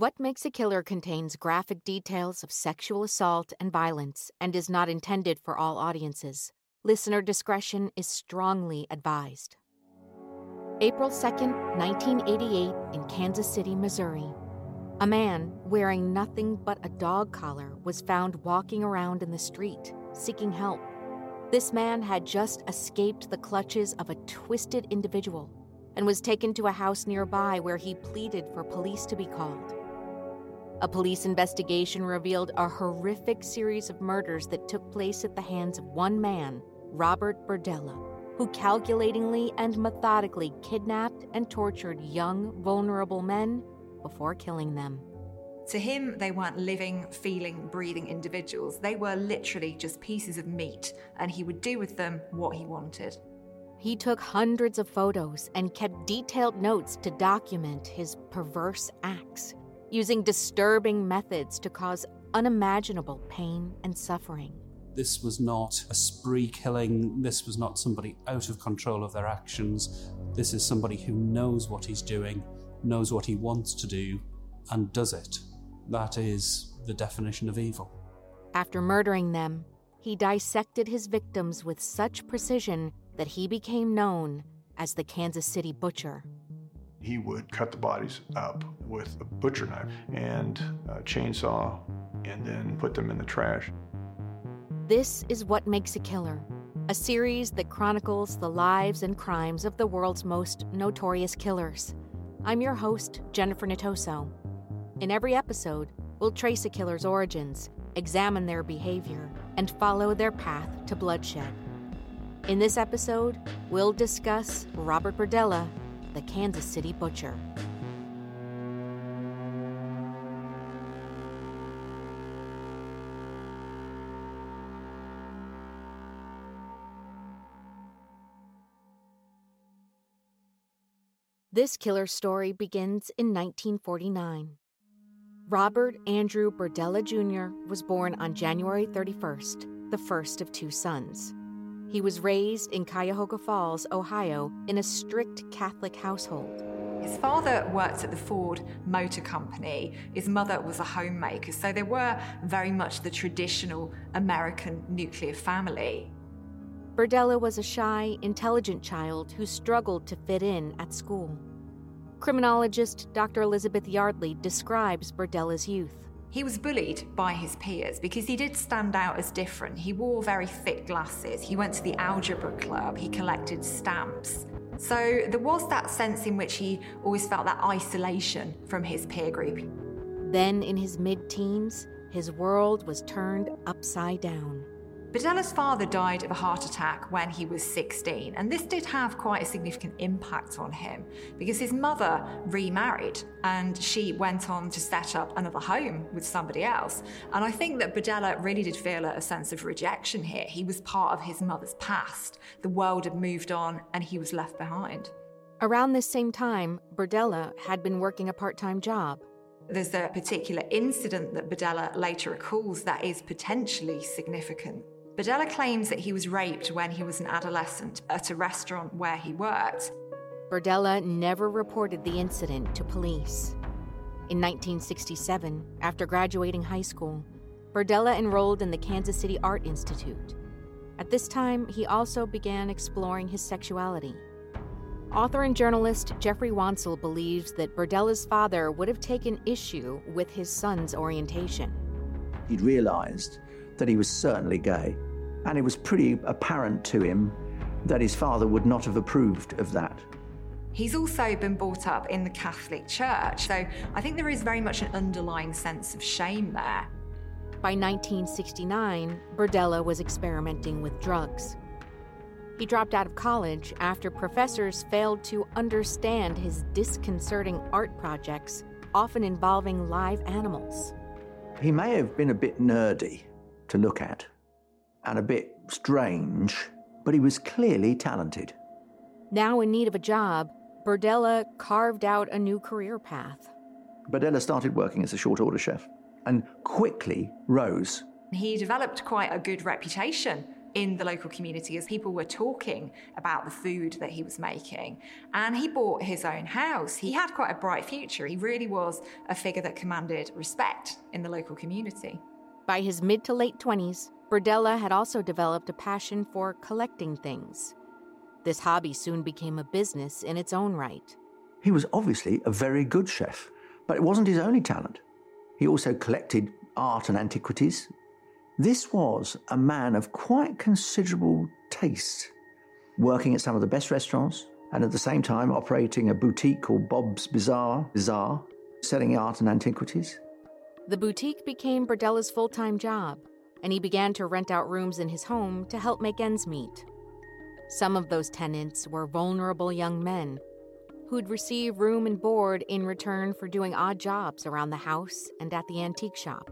What Makes a Killer contains graphic details of sexual assault and violence and is not intended for all audiences. Listener discretion is strongly advised. April 2nd, 1988, in Kansas City, Missouri. A man wearing nothing but a dog collar was found walking around in the street, seeking help. This man had just escaped the clutches of a twisted individual and was taken to a house nearby where he pleaded for police to be called. A police investigation revealed a horrific series of murders that took place at the hands of one man, Robert Berdella, who calculatingly and methodically kidnapped and tortured young, vulnerable men before killing them. To him, they weren't living, feeling, breathing individuals. They were literally just pieces of meat, and he would do with them what he wanted. He took hundreds of photos and kept detailed notes to document his perverse acts, using disturbing methods to cause unimaginable pain and suffering. This was not a spree killing. This was not somebody out of control of their actions. This is somebody who knows what he's doing, knows what he wants to do, and does it. That is the definition of evil. After murdering them, he dissected his victims with such precision that he became known as the Kansas City Butcher. He would cut the bodies up with a butcher knife and a chainsaw and then put them in the trash. This is What Makes a Killer, a series that chronicles the lives and crimes of the world's most notorious killers. I'm your host, Jennifer Natoso. In every episode, we'll trace a killer's origins, examine their behavior, and follow their path to bloodshed. In this episode, we'll discuss Robert Berdella, the Kansas City Butcher. This killer story begins in 1949. Robert Andrew Berdella Jr. was born on January 31st, the first of two sons. He was raised in Cuyahoga Falls, Ohio, in a strict Catholic household. His father worked at the Ford Motor Company. His mother was a homemaker, so they were very much the traditional American nuclear family. Berdella was a shy, intelligent child who struggled to fit in at school. Criminologist Dr. Elizabeth Yardley describes Berdella's youth. He was bullied by his peers because he did stand out as different. He wore very thick glasses. He went to the algebra club. He collected stamps. So there was that sense in which he always felt that isolation from his peer group. Then, in his mid teens, his world was turned upside down. Berdella's father died of a heart attack when he was 16, and this did have quite a significant impact on him because his mother remarried and she went on to set up another home with somebody else. And I think that Berdella really did feel a sense of rejection here. He was part of his mother's past. The world had moved on and he was left behind. Around this same time, Berdella had been working a part time job. There's a particular incident that Berdella later recalls that is potentially significant. Berdella claims that he was raped when he was an adolescent at a restaurant where he worked. Berdella never reported the incident to police. In 1967, after graduating high school, Berdella enrolled in the Kansas City Art Institute. At this time, he also began exploring his sexuality. Author and journalist Geoffrey Wansell believes that Berdella's father would have taken issue with his son's orientation. He'd realized that he was certainly gay and it was pretty apparent to him that his father would not have approved of that. He's also been brought up in the Catholic Church, so I think there is very much an underlying sense of shame there. By 1969, Berdella was experimenting with drugs. He dropped out of college after professors failed to understand his disconcerting art projects, often involving live animals. He may have been a bit nerdy to look at, and a bit strange, but he was clearly talented. Now in need of a job, Berdella carved out a new career path. Berdella started working as a short order chef and quickly rose. He developed quite a good reputation in the local community as people were talking about the food that he was making. And he bought his own house. He had quite a bright future. He really was a figure that commanded respect in the local community. By his mid to late 20s, Berdella had also developed a passion for collecting things. This hobby soon became a business in its own right. He was obviously a very good chef, but it wasn't his only talent. He also collected art and antiquities. This was a man of quite considerable taste, working at some of the best restaurants and at the same time operating a boutique called Bob's Bazaar, Bizarre selling art and antiquities. The boutique became Berdella's full time job, and he began to rent out rooms in his home to help make ends meet. Some of those tenants were vulnerable young men who'd receive room and board in return for doing odd jobs around the house and at the antique shop.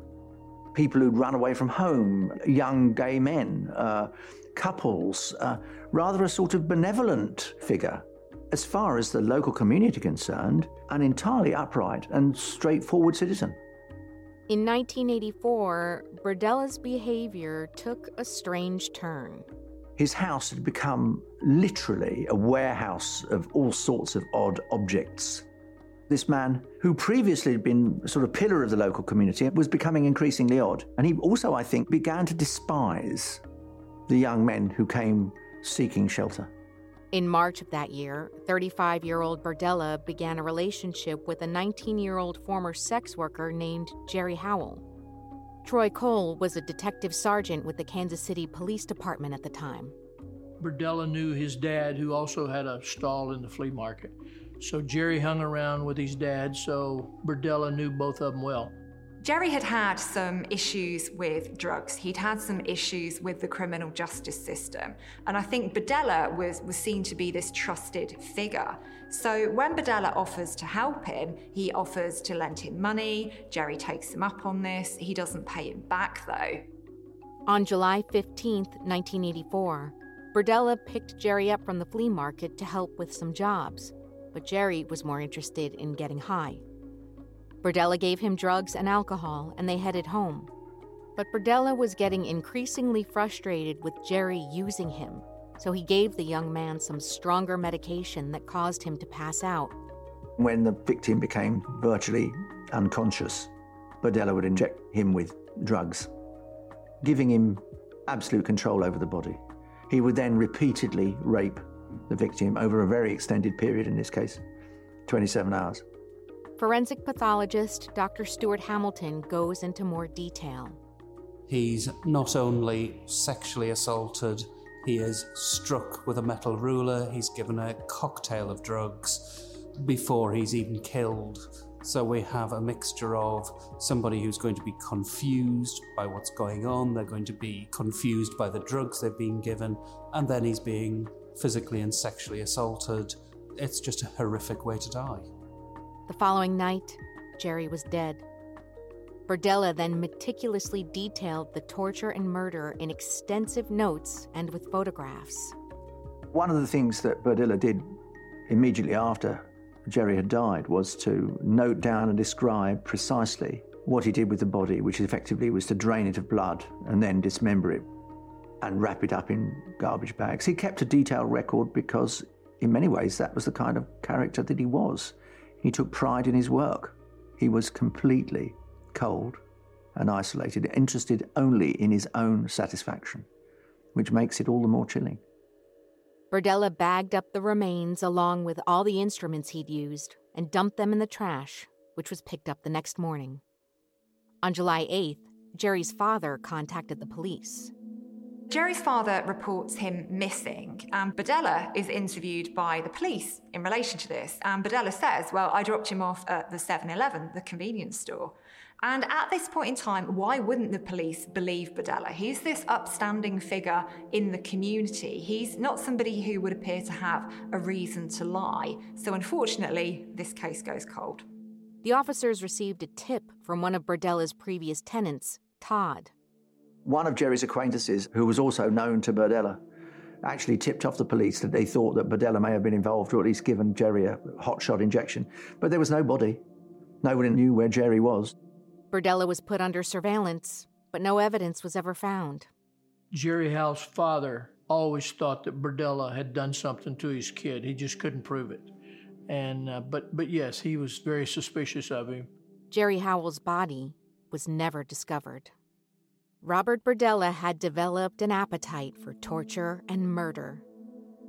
People who'd run away from home, young gay men, uh, couples, uh, rather a sort of benevolent figure. As far as the local community concerned, an entirely upright and straightforward citizen. In 1984, Berdella's behavior took a strange turn. His house had become literally a warehouse of all sorts of odd objects. This man, who previously had been sort of pillar of the local community, was becoming increasingly odd. And he also, I think, began to despise the young men who came seeking shelter. In March of that year, 35 year old Berdella began a relationship with a 19 year old former sex worker named Jerry Howell. Troy Cole was a detective sergeant with the Kansas City Police Department at the time. Berdella knew his dad, who also had a stall in the flea market. So Jerry hung around with his dad, so Berdella knew both of them well. Jerry had had some issues with drugs. He'd had some issues with the criminal justice system. And I think Berdella was, was seen to be this trusted figure. So when Berdella offers to help him, he offers to lend him money. Jerry takes him up on this. He doesn't pay him back, though. On July 15th, 1984, Berdella picked Jerry up from the flea market to help with some jobs, but Jerry was more interested in getting high. Berdella gave him drugs and alcohol, and they headed home. But Berdella was getting increasingly frustrated with Jerry using him, so he gave the young man some stronger medication that caused him to pass out. When the victim became virtually unconscious, Berdella would inject him with drugs, giving him absolute control over the body. He would then repeatedly rape the victim over a very extended period, in this case, 27 hours. Forensic pathologist Dr. Stuart Hamilton goes into more detail. He's not only sexually assaulted, he is struck with a metal ruler, he's given a cocktail of drugs before he's even killed. So we have a mixture of somebody who's going to be confused by what's going on, they're going to be confused by the drugs they've been given, and then he's being physically and sexually assaulted. It's just a horrific way to die. The following night, Jerry was dead. Berdella then meticulously detailed the torture and murder in extensive notes and with photographs. One of the things that Berdella did immediately after Jerry had died was to note down and describe precisely what he did with the body, which effectively was to drain it of blood and then dismember it and wrap it up in garbage bags. He kept a detailed record because, in many ways, that was the kind of character that he was. He took pride in his work. He was completely cold and isolated, interested only in his own satisfaction, which makes it all the more chilling. Berdella bagged up the remains along with all the instruments he'd used and dumped them in the trash, which was picked up the next morning. On July 8th, Jerry's father contacted the police. Jerry's father reports him missing, um, and Berdella is interviewed by the police in relation to this. And Berdella says, Well, I dropped him off at the 7 Eleven, the convenience store. And at this point in time, why wouldn't the police believe Berdella? He's this upstanding figure in the community. He's not somebody who would appear to have a reason to lie. So unfortunately, this case goes cold. The officers received a tip from one of Berdella's previous tenants, Todd. One of Jerry's acquaintances, who was also known to Berdella, actually tipped off the police that they thought that Berdella may have been involved or at least given Jerry a hotshot injection. But there was no body. No one knew where Jerry was. Berdella was put under surveillance, but no evidence was ever found. Jerry Howell's father always thought that Berdella had done something to his kid. He just couldn't prove it. And uh, but but yes, he was very suspicious of him. Jerry Howell's body was never discovered. Robert Berdella had developed an appetite for torture and murder.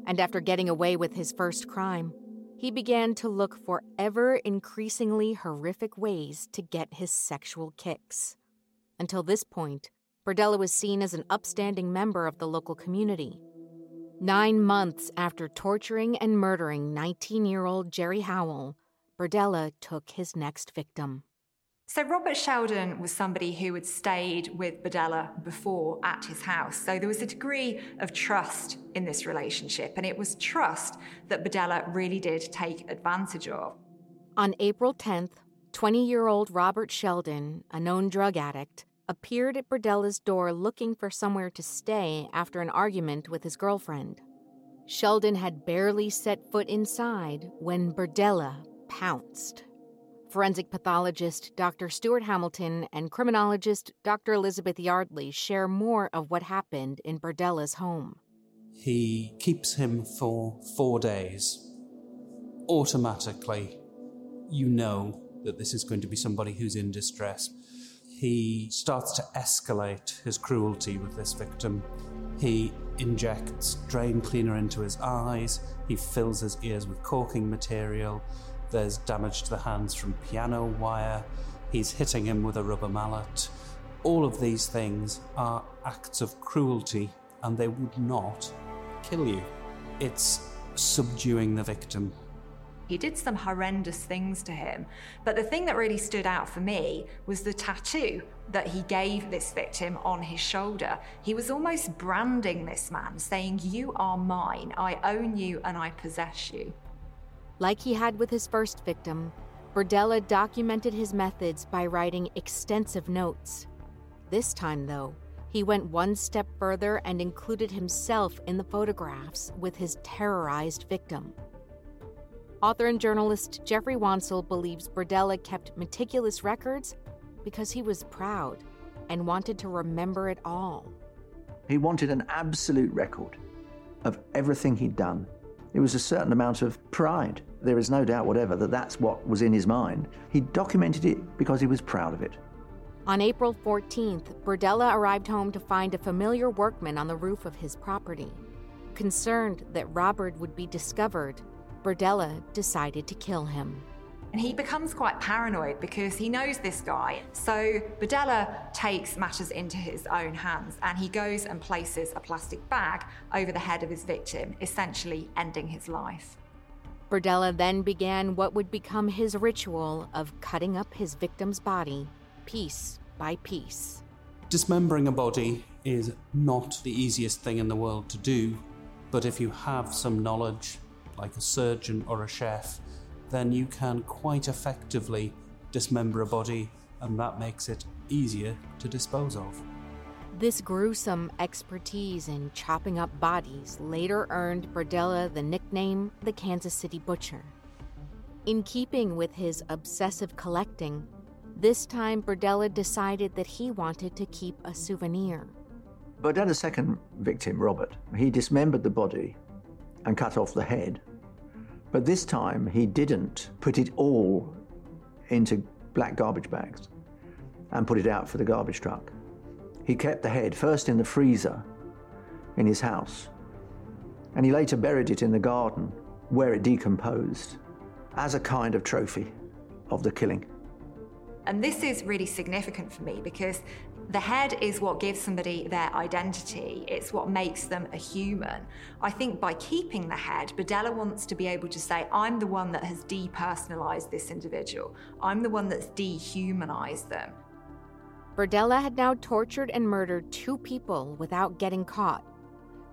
And after getting away with his first crime, he began to look for ever increasingly horrific ways to get his sexual kicks. Until this point, Berdella was seen as an upstanding member of the local community. Nine months after torturing and murdering 19 year old Jerry Howell, Berdella took his next victim. So, Robert Sheldon was somebody who had stayed with Berdella before at his house. So, there was a degree of trust in this relationship, and it was trust that Berdella really did take advantage of. On April 10th, 20 year old Robert Sheldon, a known drug addict, appeared at Berdella's door looking for somewhere to stay after an argument with his girlfriend. Sheldon had barely set foot inside when Berdella pounced. Forensic pathologist Dr. Stuart Hamilton and criminologist Dr. Elizabeth Yardley share more of what happened in Berdella's home. He keeps him for four days. Automatically, you know that this is going to be somebody who's in distress. He starts to escalate his cruelty with this victim. He injects drain cleaner into his eyes, he fills his ears with caulking material, there's damage to the hands from piano wire. He's hitting him with a rubber mallet. All of these things are acts of cruelty and they would not kill you. It's subduing the victim. He did some horrendous things to him. But the thing that really stood out for me was the tattoo that he gave this victim on his shoulder. He was almost branding this man, saying, You are mine, I own you, and I possess you. Like he had with his first victim, Berdella documented his methods by writing extensive notes. This time, though, he went one step further and included himself in the photographs with his terrorized victim. Author and journalist Geoffrey Wansell believes Berdella kept meticulous records because he was proud and wanted to remember it all. He wanted an absolute record of everything he'd done it was a certain amount of pride. There is no doubt whatever that that's what was in his mind. He documented it because he was proud of it. On April 14th, Berdella arrived home to find a familiar workman on the roof of his property. Concerned that Robert would be discovered, Berdella decided to kill him. And he becomes quite paranoid because he knows this guy. So Berdella takes matters into his own hands and he goes and places a plastic bag over the head of his victim, essentially ending his life. Berdella then began what would become his ritual of cutting up his victim's body piece by piece. Dismembering a body is not the easiest thing in the world to do, but if you have some knowledge, like a surgeon or a chef, then you can quite effectively dismember a body, and that makes it easier to dispose of. This gruesome expertise in chopping up bodies later earned Berdella the nickname the Kansas City Butcher. In keeping with his obsessive collecting, this time Berdella decided that he wanted to keep a souvenir. Berdella's second victim, Robert, he dismembered the body and cut off the head but this time he didn't put it all into black garbage bags and put it out for the garbage truck. He kept the head first in the freezer in his house, and he later buried it in the garden where it decomposed as a kind of trophy of the killing. And this is really significant for me because the head is what gives somebody their identity. It's what makes them a human. I think by keeping the head, Berdella wants to be able to say, I'm the one that has depersonalized this individual. I'm the one that's dehumanized them. Berdella had now tortured and murdered two people without getting caught.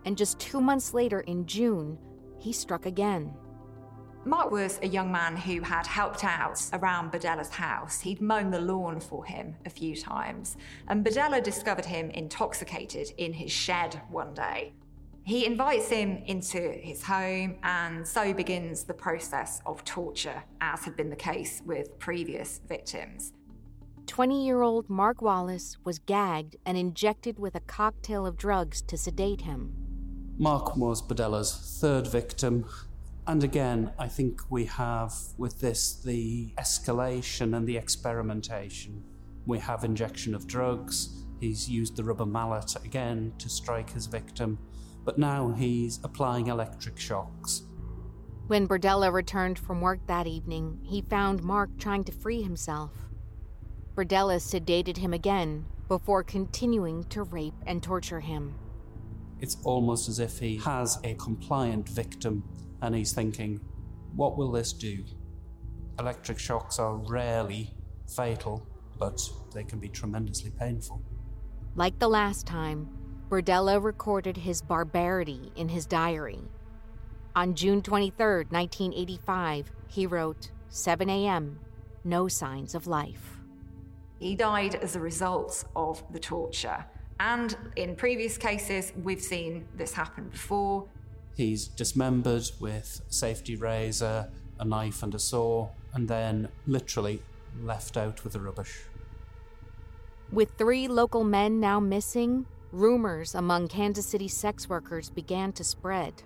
And just two months later, in June, he struck again. Mark was a young man who had helped out around Berdella's house. He'd mown the lawn for him a few times, and Berdella discovered him intoxicated in his shed one day. He invites him into his home, and so begins the process of torture, as had been the case with previous victims. 20 year old Mark Wallace was gagged and injected with a cocktail of drugs to sedate him. Mark was Berdella's third victim. And again, I think we have with this the escalation and the experimentation. We have injection of drugs. He's used the rubber mallet again to strike his victim, but now he's applying electric shocks. When Berdella returned from work that evening, he found Mark trying to free himself. Berdella sedated him again before continuing to rape and torture him. It's almost as if he has a compliant victim and he's thinking, what will this do? Electric shocks are rarely fatal, but they can be tremendously painful. Like the last time, Berdella recorded his barbarity in his diary. On June 23, 1985, he wrote, 7 a.m., no signs of life. He died as a result of the torture. And in previous cases, we've seen this happen before. He's dismembered with safety razor, a knife, and a saw, and then literally left out with the rubbish. With three local men now missing, rumors among Kansas City sex workers began to spread.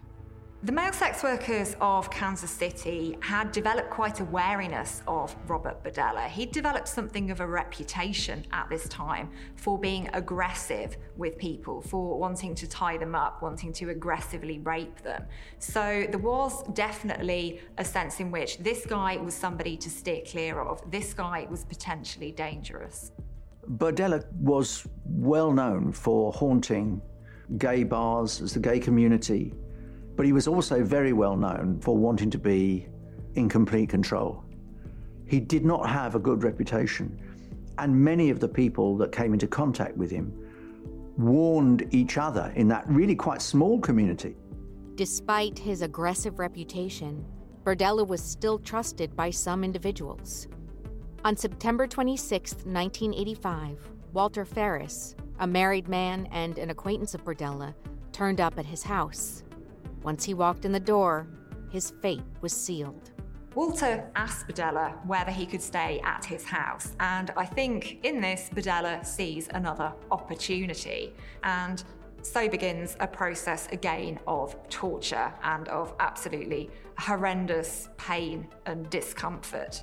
The male sex workers of Kansas City had developed quite a wariness of Robert Berdella. He'd developed something of a reputation at this time for being aggressive with people, for wanting to tie them up, wanting to aggressively rape them. So there was definitely a sense in which this guy was somebody to steer clear of. This guy was potentially dangerous. Berdella was well known for haunting gay bars, as the gay community but he was also very well known for wanting to be in complete control. He did not have a good reputation, and many of the people that came into contact with him warned each other in that really quite small community. Despite his aggressive reputation, Berdella was still trusted by some individuals. On September 26, 1985, Walter Ferris, a married man and an acquaintance of Berdella, turned up at his house. Once he walked in the door, his fate was sealed. Walter asked Berdella whether he could stay at his house, and I think in this, Berdella sees another opportunity. And so begins a process again of torture and of absolutely horrendous pain and discomfort.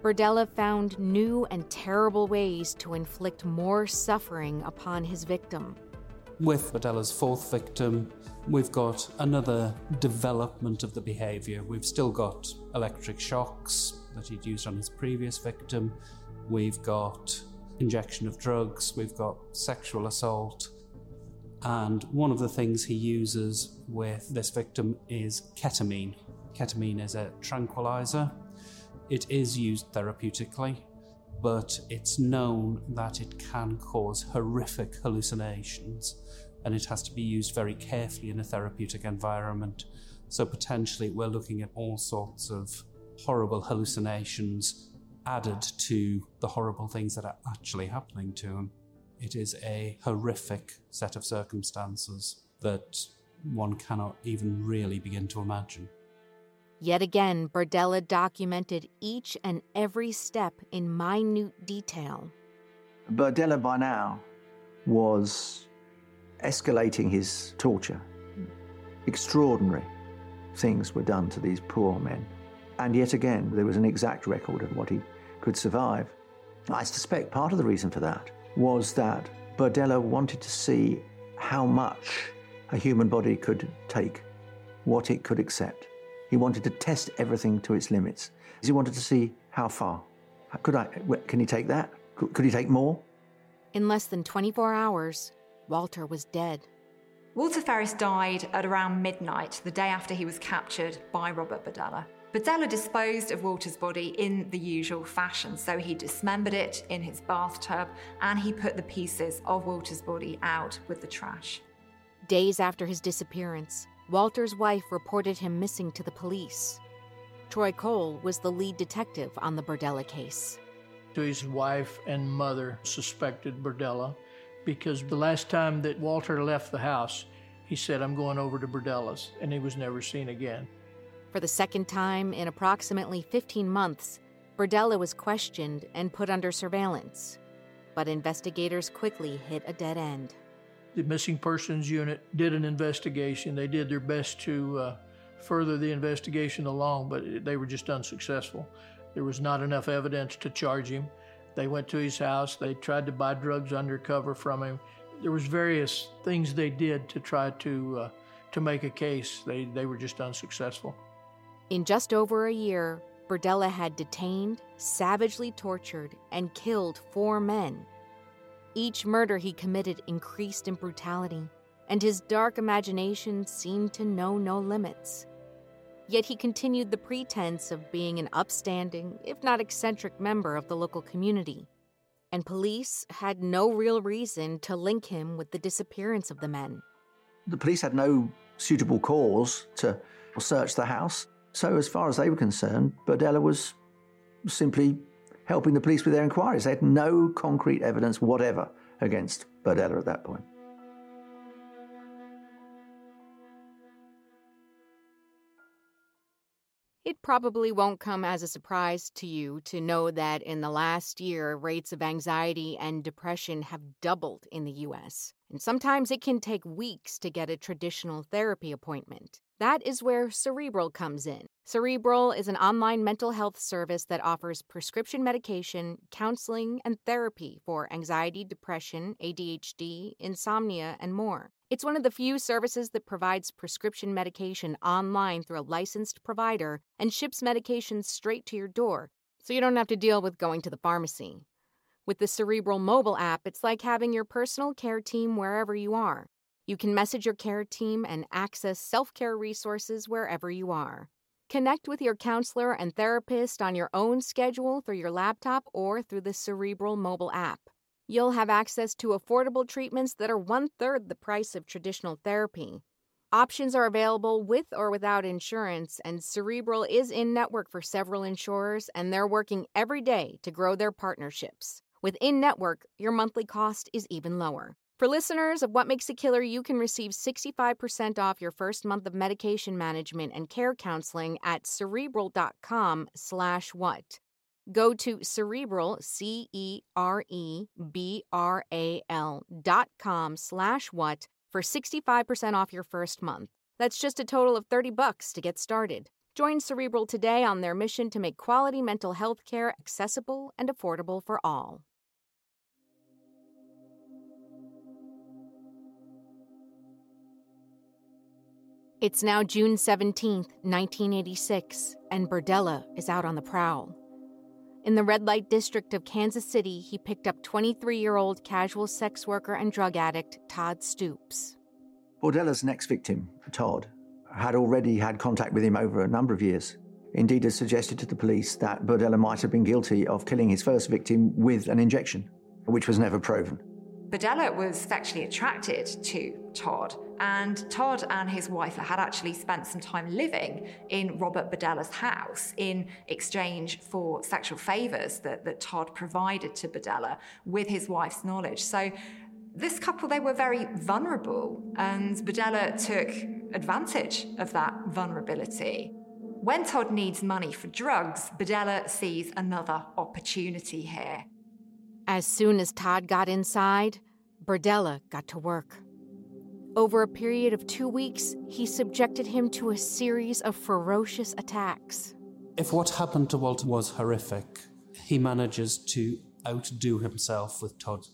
Berdella found new and terrible ways to inflict more suffering upon his victim. With Berdella's fourth victim, we've got another development of the behaviour. We've still got electric shocks that he'd used on his previous victim. We've got injection of drugs. We've got sexual assault. And one of the things he uses with this victim is ketamine. Ketamine is a tranquilizer. It is used therapeutically but it's known that it can cause horrific hallucinations and it has to be used very carefully in a therapeutic environment. So, potentially, we're looking at all sorts of horrible hallucinations added to the horrible things that are actually happening to him. It is a horrific set of circumstances that one cannot even really begin to imagine. Yet again, Berdella documented each and every step in minute detail. Berdella, by now, was escalating his torture. Extraordinary things were done to these poor men. And yet again, there was an exact record of what he could survive. I suspect part of the reason for that was that Berdella wanted to see how much a human body could take, what it could accept. He wanted to test everything to its limits. He wanted to see how far. Could I? Can he take that? Could he take more? In less than 24 hours, Walter was dead. Walter Ferris died at around midnight, the day after he was captured by Robert Berdella. Berdella disposed of Walter's body in the usual fashion, so he dismembered it in his bathtub and he put the pieces of Walter's body out with the trash. Days after his disappearance, Walter's wife reported him missing to the police. Troy Cole was the lead detective on the Berdella case. His wife and mother suspected Berdella because the last time that Walter left the house, he said, I'm going over to Berdella's, and he was never seen again. For the second time in approximately 15 months, Berdella was questioned and put under surveillance, but investigators quickly hit a dead end. The missing persons unit did an investigation. They did their best to uh, further the investigation along, but they were just unsuccessful. There was not enough evidence to charge him. They went to his house. They tried to buy drugs undercover from him. There was various things they did to try to uh, to make a case. They they were just unsuccessful. In just over a year, Berdella had detained, savagely tortured, and killed four men. Each murder he committed increased in brutality, and his dark imagination seemed to know no limits. Yet he continued the pretense of being an upstanding, if not eccentric, member of the local community. And police had no real reason to link him with the disappearance of the men. The police had no suitable cause to search the house. So, as far as they were concerned, Berdella was simply helping the police with their inquiries. They had no concrete evidence whatever against Berdella at that point. It probably won't come as a surprise to you to know that in the last year, rates of anxiety and depression have doubled in the US. And sometimes it can take weeks to get a traditional therapy appointment. That is where Cerebral comes in. Cerebral is an online mental health service that offers prescription medication, counseling, and therapy for anxiety, depression, ADHD, insomnia, and more. It's one of the few services that provides prescription medication online through a licensed provider and ships medications straight to your door, so you don't have to deal with going to the pharmacy. With the Cerebral mobile app, it's like having your personal care team wherever you are. You can message your care team and access self care resources wherever you are. Connect with your counselor and therapist on your own schedule through your laptop or through the Cerebral mobile app. You'll have access to affordable treatments that are one third the price of traditional therapy. Options are available with or without insurance, and Cerebral is in network for several insurers, and they're working every day to grow their partnerships. With in network, your monthly cost is even lower. For listeners of What Makes a Killer, you can receive 65% off your first month of medication management and care counseling at cerebral.com slash what. Go to cerebral, C E R E B R A L dot com slash what for 65% off your first month. That's just a total of 30 bucks to get started. Join Cerebral today on their mission to make quality mental health care accessible and affordable for all. It's now June 17th, 1986, and Berdella is out on the prowl. In the red light district of Kansas City, he picked up 23 year old casual sex worker and drug addict Todd Stoops. Berdella's next victim, Todd, had already had contact with him over a number of years. Indeed, had suggested to the police that Berdella might have been guilty of killing his first victim with an injection, which was never proven. Berdella was sexually attracted to Todd, and Todd and his wife had actually spent some time living in Robert Berdella's house in exchange for sexual favors that, that Todd provided to Berdella with his wife's knowledge. So this couple, they were very vulnerable, and Berdella took advantage of that vulnerability. When Todd needs money for drugs, Berdella sees another opportunity here. As soon as Todd got inside, Berdella got to work. Over a period of two weeks, he subjected him to a series of ferocious attacks. If what happened to Walter was horrific, he manages to outdo himself with Todd.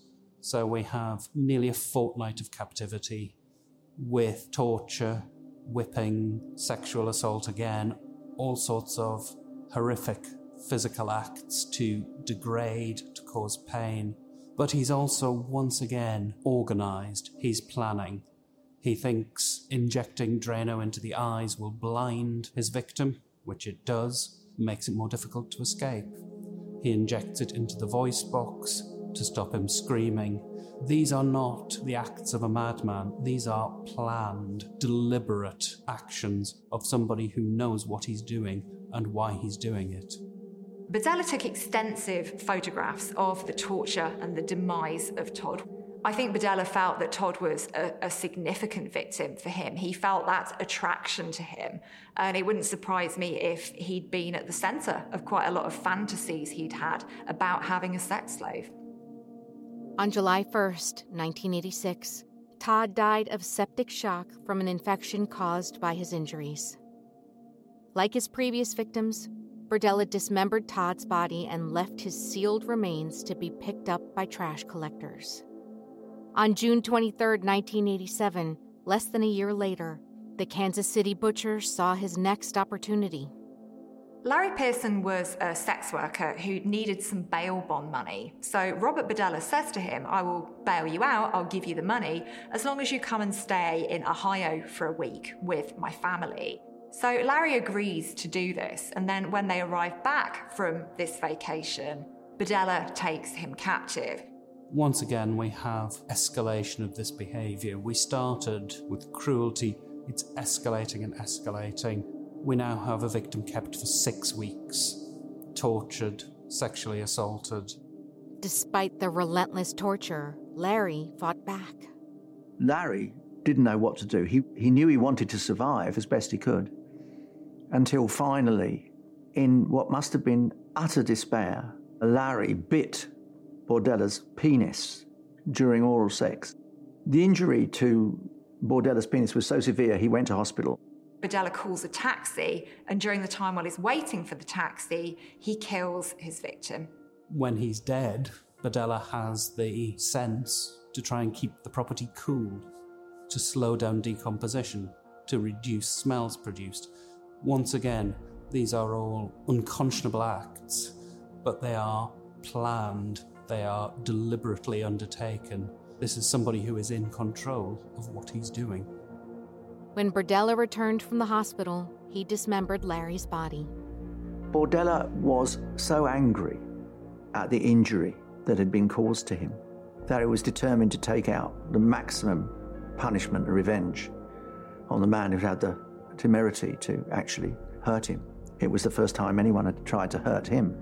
So we have nearly a fortnight of captivity with torture, whipping, sexual assault again, all sorts of horrific physical acts to degrade, to cause pain. But he's also once again organized, he's planning. He thinks injecting Drano into the eyes will blind his victim, which it does, makes it more difficult to escape. He injects it into the voice box to stop him screaming. These are not the acts of a madman. These are planned, deliberate actions of somebody who knows what he's doing and why he's doing it. Berdella took extensive photographs of the torture and the demise of Todd. I think Berdella felt that Todd was a, a, significant victim for him. He felt that attraction to him. And it wouldn't surprise me if he'd been at the centre of quite a lot of fantasies he'd had about having a sex slave. On July 1st, 1986, Todd died of septic shock from an infection caused by his injuries. Like his previous victims, Berdella dismembered Todd's body and left his sealed remains to be picked up by trash collectors. On June 23, 1987, less than a year later, the Kansas City butcher saw his next opportunity. Larry Pearson was a sex worker who needed some bail bond money. So Robert Berdella says to him, I will bail you out, I'll give you the money, as long as you come and stay in Ohio for a week with my family. So Larry agrees to do this, and then when they arrive back from this vacation, Berdella takes him captive once again, we have escalation of this behaviour. We started with cruelty, it's escalating and escalating. We now have a victim kept for six weeks, tortured, sexually assaulted. Despite the relentless torture, Larry fought back. Larry didn't know what to do. He, he knew he wanted to survive as best he could. Until finally, in what must have been utter despair, Larry bit Berdella's penis during oral sex. The injury to Berdella's penis was so severe he went to hospital. Berdella calls a taxi, and during the time while he's waiting for the taxi, he kills his victim. When he's dead, Berdella has the sense to try and keep the property cool, to slow down decomposition, to reduce smells produced. Once again, these are all unconscionable acts, but they are planned they are deliberately undertaken. This is somebody who is in control of what he's doing. When Berdella returned from the hospital, he dismembered Larry's body. Berdella was so angry at the injury that had been caused to him that he was determined to take out the maximum punishment and revenge on the man who had the temerity to actually hurt him. It was the first time anyone had tried to hurt him.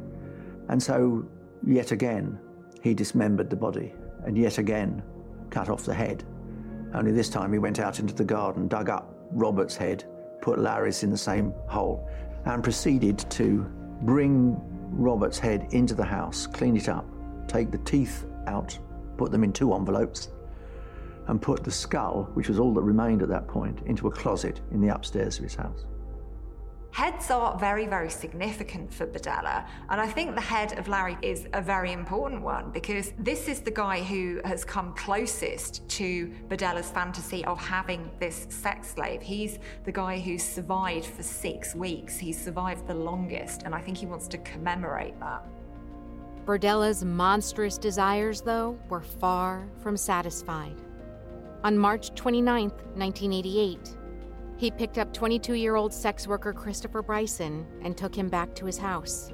And so, yet again, he dismembered the body and yet again cut off the head. Only this time he went out into the garden, dug up Robert's head, put Larry's in the same hole, and proceeded to bring Robert's head into the house, clean it up, take the teeth out, put them in two envelopes, and put the skull, which was all that remained at that point, into a closet in the upstairs of his house. Heads are very, very significant for Berdella, and I think the head of Larry is a very important one because this is the guy who has come closest to Berdella's fantasy of having this sex slave. He's the guy who survived for six weeks, he's survived the longest, and I think he wants to commemorate that. Berdella's monstrous desires, though, were far from satisfied. On March 29, 1988, he picked up 22 year old sex worker Christopher Bryson and took him back to his house.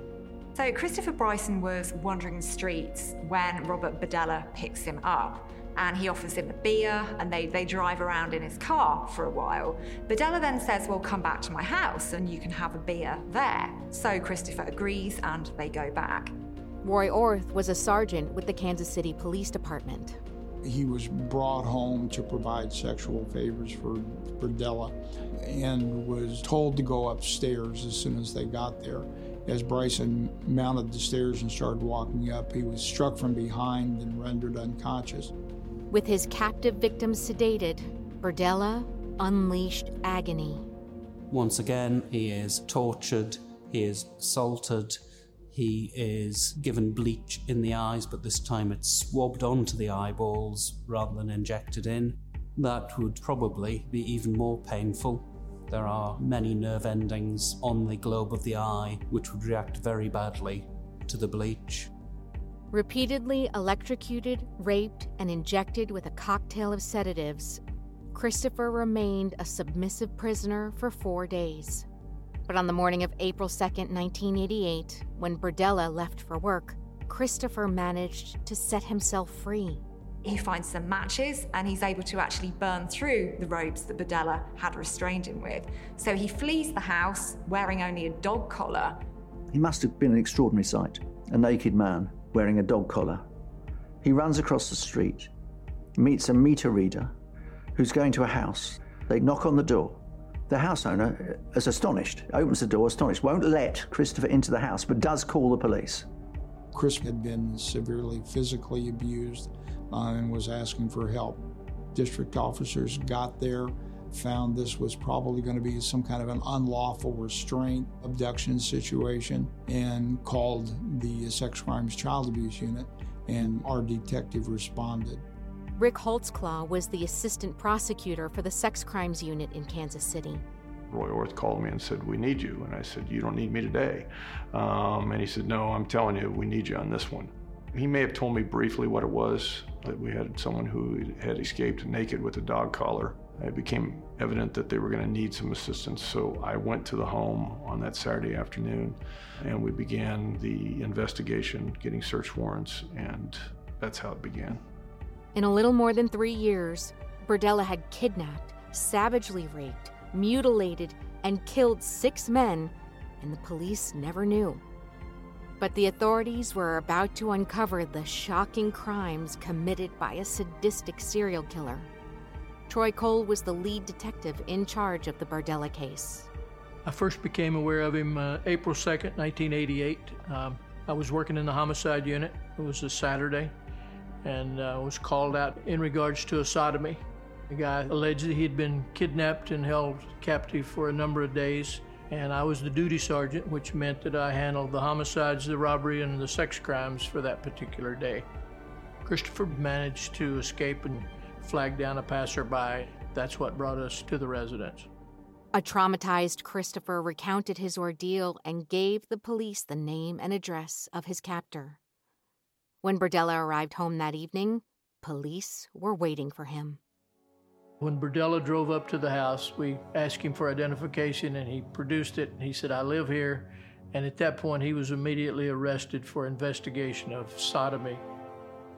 So, Christopher Bryson was wandering the streets when Robert Berdella picks him up and he offers him a beer and they, they drive around in his car for a while. Berdella then says, Well, come back to my house and you can have a beer there. So, Christopher agrees and they go back. Roy Orth was a sergeant with the Kansas City Police Department. He was brought home to provide sexual favors for Berdella and was told to go upstairs as soon as they got there. As Bryson mounted the stairs and started walking up, he was struck from behind and rendered unconscious. With his captive victim sedated, Berdella unleashed agony. Once again, he is tortured, he is assaulted, he is given bleach in the eyes, but this time it's swabbed onto the eyeballs rather than injected in. That would probably be even more painful. There are many nerve endings on the globe of the eye which would react very badly to the bleach. Repeatedly electrocuted, raped, and injected with a cocktail of sedatives, Christopher remained a submissive prisoner for four days. But on the morning of April 2, 1988, when Berdella left for work, Christopher managed to set himself free. He finds some matches and he's able to actually burn through the ropes that Berdella had restrained him with. So he flees the house wearing only a dog collar. He must have been an extraordinary sight a naked man wearing a dog collar. He runs across the street. meets a meter reader who's going to a house. They knock on the door. The house owner is astonished, opens the door, astonished, won't let Christopher into the house, but does call the police. Chris had been severely physically abused uh, and was asking for help. District officers got there, found this was probably going to be some kind of an unlawful restraint abduction situation, and called the sex crimes child abuse unit, and our detective responded. Rick Holtzclaw was the assistant prosecutor for the sex crimes unit in Kansas City. Roy Orth called me and said, We need you. And I said, You don't need me today. Um, and he said, No, I'm telling you, we need you on this one. He may have told me briefly what it was that we had someone who had escaped naked with a dog collar. It became evident that they were going to need some assistance, so I went to the home on that Saturday afternoon and we began the investigation, getting search warrants, and that's how it began. In a little more than three years, Berdella had kidnapped, savagely raped, mutilated, and killed six men, and the police never knew. But the authorities were about to uncover the shocking crimes committed by a sadistic serial killer. Troy Cole was the lead detective in charge of the Berdella case. I first became aware of him uh, April 2nd, 1988. Um, I was working in the homicide unit. It was a Saturday and uh, was called out in regards to a sodomy. The guy alleged that he had been kidnapped and held captive for a number of days, and I was the duty sergeant, which meant that I handled the homicides, the robbery, and the sex crimes for that particular day. Christopher managed to escape and flag down a passerby. That's what brought us to the residence. A traumatized Christopher recounted his ordeal and gave the police the name and address of his captor. When Berdella arrived home that evening, police were waiting for him. When Berdella drove up to the house, we asked him for identification and he produced it. He said, I live here. And at that point, he was immediately arrested for investigation of sodomy.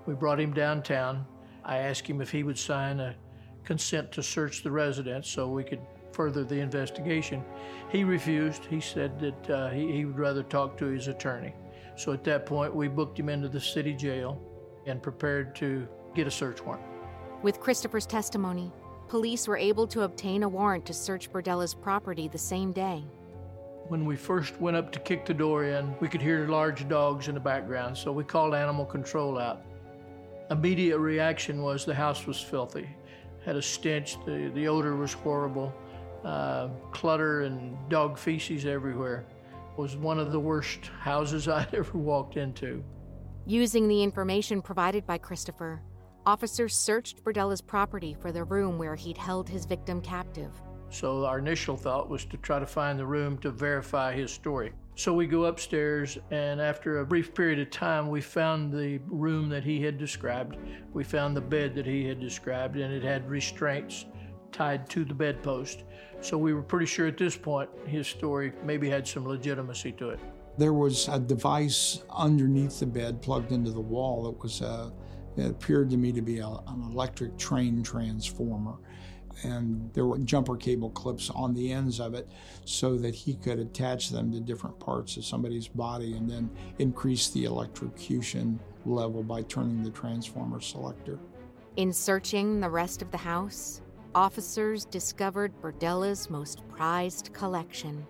We brought him downtown. I asked him if he would sign a consent to search the residence so we could further the investigation. He refused. He said that uh, he, he would rather talk to his attorney. So at that point, we booked him into the city jail and prepared to get a search warrant. With Christopher's testimony, police were able to obtain a warrant to search Berdella's property the same day. When we first went up to kick the door in, we could hear large dogs in the background, so we called animal control out. Immediate reaction was the house was filthy, had a stench, the, the odor was horrible, uh, clutter and dog feces everywhere was one of the worst houses I'd ever walked into. Using the information provided by Christopher, officers searched Berdella's property for the room where he'd held his victim captive. So our initial thought was to try to find the room to verify his story. So we go upstairs, and after a brief period of time, we found the room that he had described. We found the bed that he had described, and it had restraints tied to the bedpost. So we were pretty sure at this point his story maybe had some legitimacy to it. There was a device underneath the bed plugged into the wall that was a, uh, it appeared to me to be a, an electric train transformer. And there were jumper cable clips on the ends of it so that he could attach them to different parts of somebody's body and then increase the electrocution level by turning the transformer selector. In searching the rest of the house, officers discovered Berdella's most prized collection.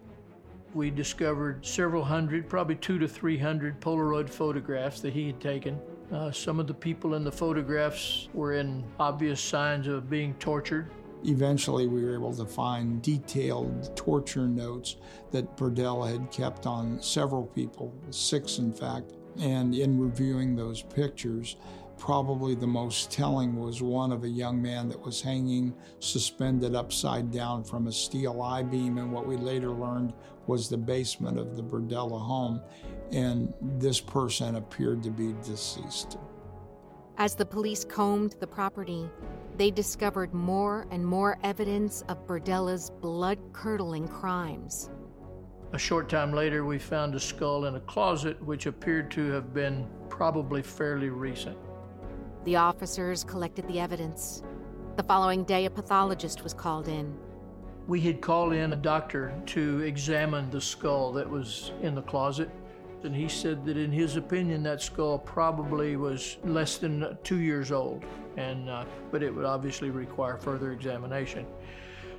We discovered several hundred, probably two to three hundred Polaroid photographs that he had taken. Uh, some of the people in the photographs were in obvious signs of being tortured. Eventually, we were able to find detailed torture notes that Berdella had kept on several people, six in fact. And in reviewing those pictures, Probably the most telling was one of a young man that was hanging suspended upside down from a steel I beam in what we later learned was the basement of the Berdella home. And this person appeared to be deceased. As the police combed the property, they discovered more and more evidence of Berdella's blood curdling crimes. A short time later, we found a skull in a closet which appeared to have been probably fairly recent. The officers collected the evidence. The following day, a pathologist was called in. We had called in a doctor to examine the skull that was in the closet. And he said that in his opinion, that skull probably was less than two years old, and uh, but it would obviously require further examination.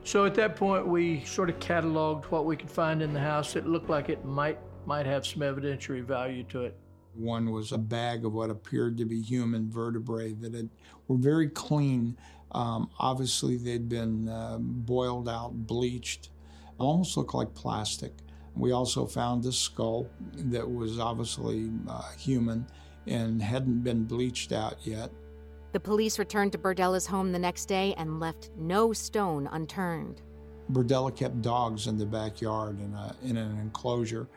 So at that point, we sort of cataloged what we could find in the house that looked like it might might have some evidentiary value to it. One was a bag of what appeared to be human vertebrae that had, were very clean. Um, obviously, they'd been uh, boiled out, bleached, almost looked like plastic. We also found a skull that was obviously uh, human and hadn't been bleached out yet. The police returned to Berdella's home the next day and left no stone unturned. Berdella kept dogs in the backyard in, a, in an enclosure.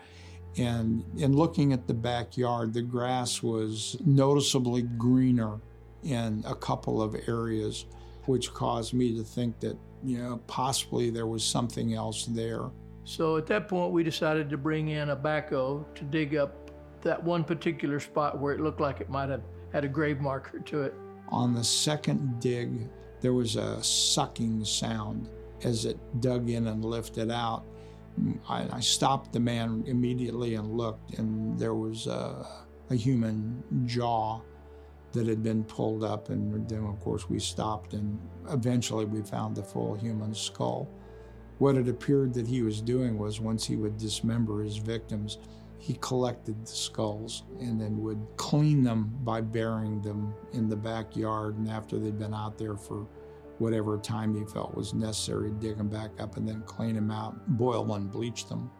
And in looking at the backyard, the grass was noticeably greener in a couple of areas, which caused me to think that, you know, possibly there was something else there. So at that point, we decided to bring in a backhoe to dig up that one particular spot where it looked like it might have had a grave marker to it. On the second dig, there was a sucking sound as it dug in and lifted out. I, I stopped the man immediately and looked, and there was a, a human jaw that had been pulled up. And then, of course, we stopped, and eventually we found the full human skull. What it appeared that he was doing was once he would dismember his victims, he collected the skulls and then would clean them by burying them in the backyard. And after they'd been out there for whatever time he felt was necessary, dig them back up and then clean them out, boil and bleach them.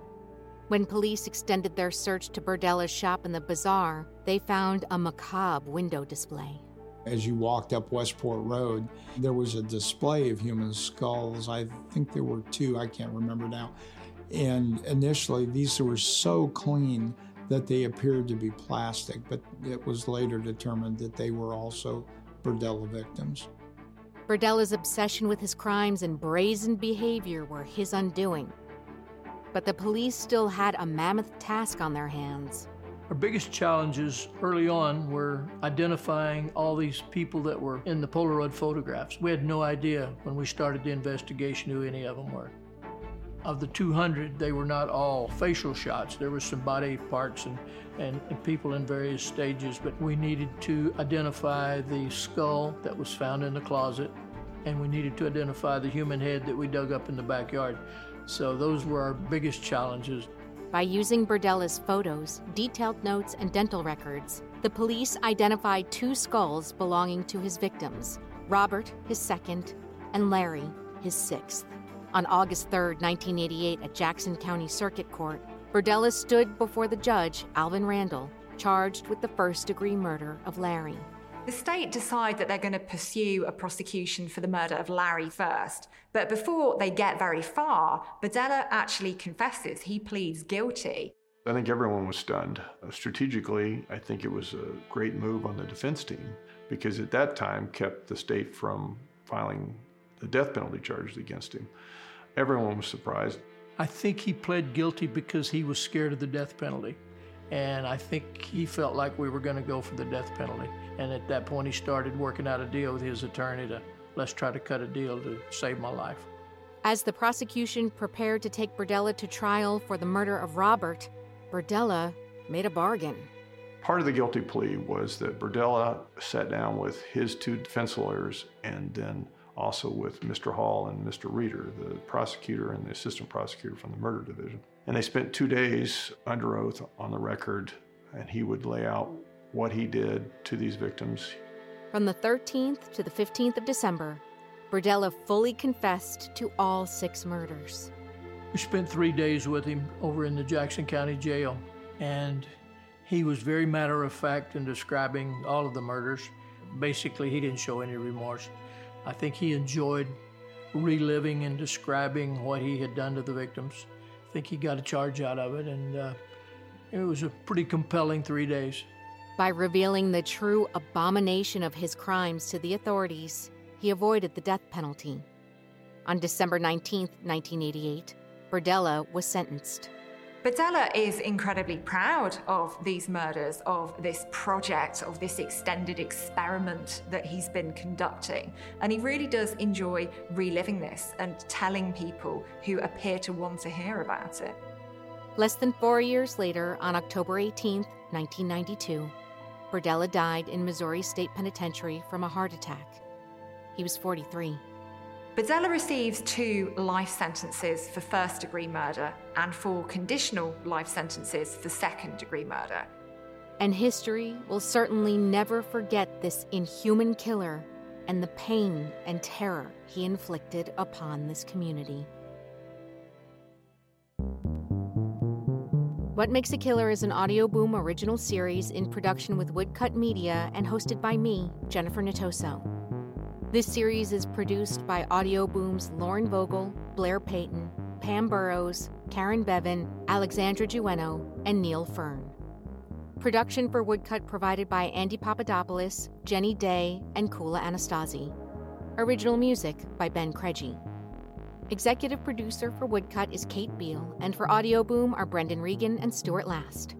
When police extended their search to Berdella's shop in the bazaar, they found a macabre window display. As you walked up Westport Road, there was a display of human skulls. I think there were two, I can't remember now. And initially, these were so clean that they appeared to be plastic, but it was later determined that they were also Berdella victims. Berdella's obsession with his crimes and brazen behavior were his undoing. But the police still had a mammoth task on their hands. Our biggest challenges early on were identifying all these people that were in the Polaroid photographs. We had no idea when we started the investigation who any of them were. Of the 200, they were not all facial shots. There were some body parts and, and, and people in various stages, but we needed to identify the skull that was found in the closet, and we needed to identify the human head that we dug up in the backyard. So those were our biggest challenges. By using Berdella's photos, detailed notes, and dental records, the police identified two skulls belonging to his victims Robert, his second, and Larry, his sixth. On August 3, 1988, at Jackson County Circuit Court, Berdella stood before the judge, Alvin Randall, charged with the first degree murder of Larry. The state decide that they're going to pursue a prosecution for the murder of Larry first. But before they get very far, Berdella actually confesses he pleads guilty. I think everyone was stunned. Uh, strategically, I think it was a great move on the defense team because at that time kept the state from filing the death penalty charges against him. Everyone was surprised. I think he pled guilty because he was scared of the death penalty. And I think he felt like we were going to go for the death penalty. And at that point, he started working out a deal with his attorney to let's try to cut a deal to save my life. As the prosecution prepared to take Berdella to trial for the murder of Robert, Berdella made a bargain. Part of the guilty plea was that Berdella sat down with his two defense lawyers and then also with Mr. Hall and Mr. Reeder, the prosecutor and the assistant prosecutor from the murder division. And they spent two days under oath on the record, and he would lay out what he did to these victims. From the 13th to the 15th of December, Berdella fully confessed to all six murders. We spent three days with him over in the Jackson County Jail, and he was very matter of fact in describing all of the murders. Basically, he didn't show any remorse. I think he enjoyed reliving and describing what he had done to the victims. I think he got a charge out of it, and uh, it was a pretty compelling three days. By revealing the true abomination of his crimes to the authorities, he avoided the death penalty. On December 19, 1988, Berdella was sentenced. Berdella is incredibly proud of these murders, of this project, of this extended experiment that he's been conducting. And he really does enjoy reliving this and telling people who appear to want to hear about it. Less than four years later, on October 18, 1992, Berdella died in Missouri State Penitentiary from a heart attack. He was 43. Berdella receives two life sentences for first degree murder and four conditional life sentences for second degree murder. And history will certainly never forget this inhuman killer and the pain and terror he inflicted upon this community. What Makes a Killer is an Audio Boom original series in production with Woodcut Media and hosted by me, Jennifer Natoso. This series is produced by Audio Boom's Lauren Vogel, Blair Payton, Pam Burrows, Karen Bevan, Alexandra Jueno, and Neil Fern. Production for Woodcut provided by Andy Papadopoulos, Jenny Day, and Kula Anastasi. Original music by Ben Krejci. Executive producer for Woodcut is Kate Beal, and for Audio Boom are Brendan Regan and Stuart Last.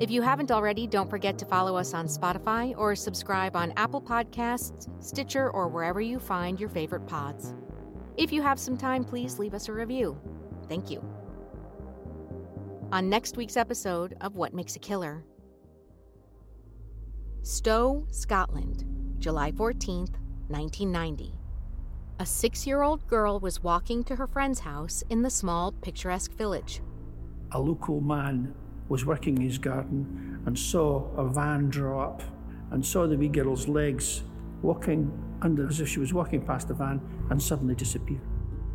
If you haven't already, don't forget to follow us on Spotify or subscribe on Apple Podcasts, Stitcher, or wherever you find your favorite pods. If you have some time, please leave us a review. Thank you. On next week's episode of What Makes a Killer Stow, Scotland, July 14th, 1990. A six year old girl was walking to her friend's house in the small, picturesque village. A local man was working his garden and saw a van draw up and saw the wee girl's legs walking under as if she was walking past the van and suddenly disappear.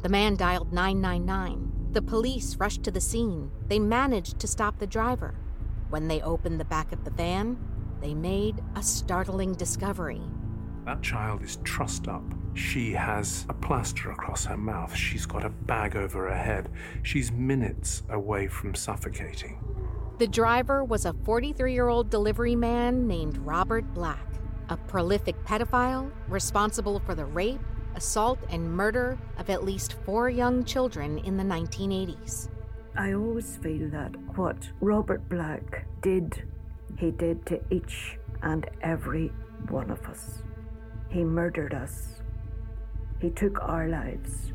The man dialed 999. The police rushed to the scene. They managed to stop the driver. When they opened the back of the van, they made a startling discovery. That child is trussed up. She has a plaster across her mouth. She's got a bag over her head. She's minutes away from suffocating. The driver was a 43 year old delivery man named Robert Black, a prolific pedophile responsible for the rape, assault, and murder of at least four young children in the 1980s. I always feel that what Robert Black did, he did to each and every one of us. He murdered us. He took our lives.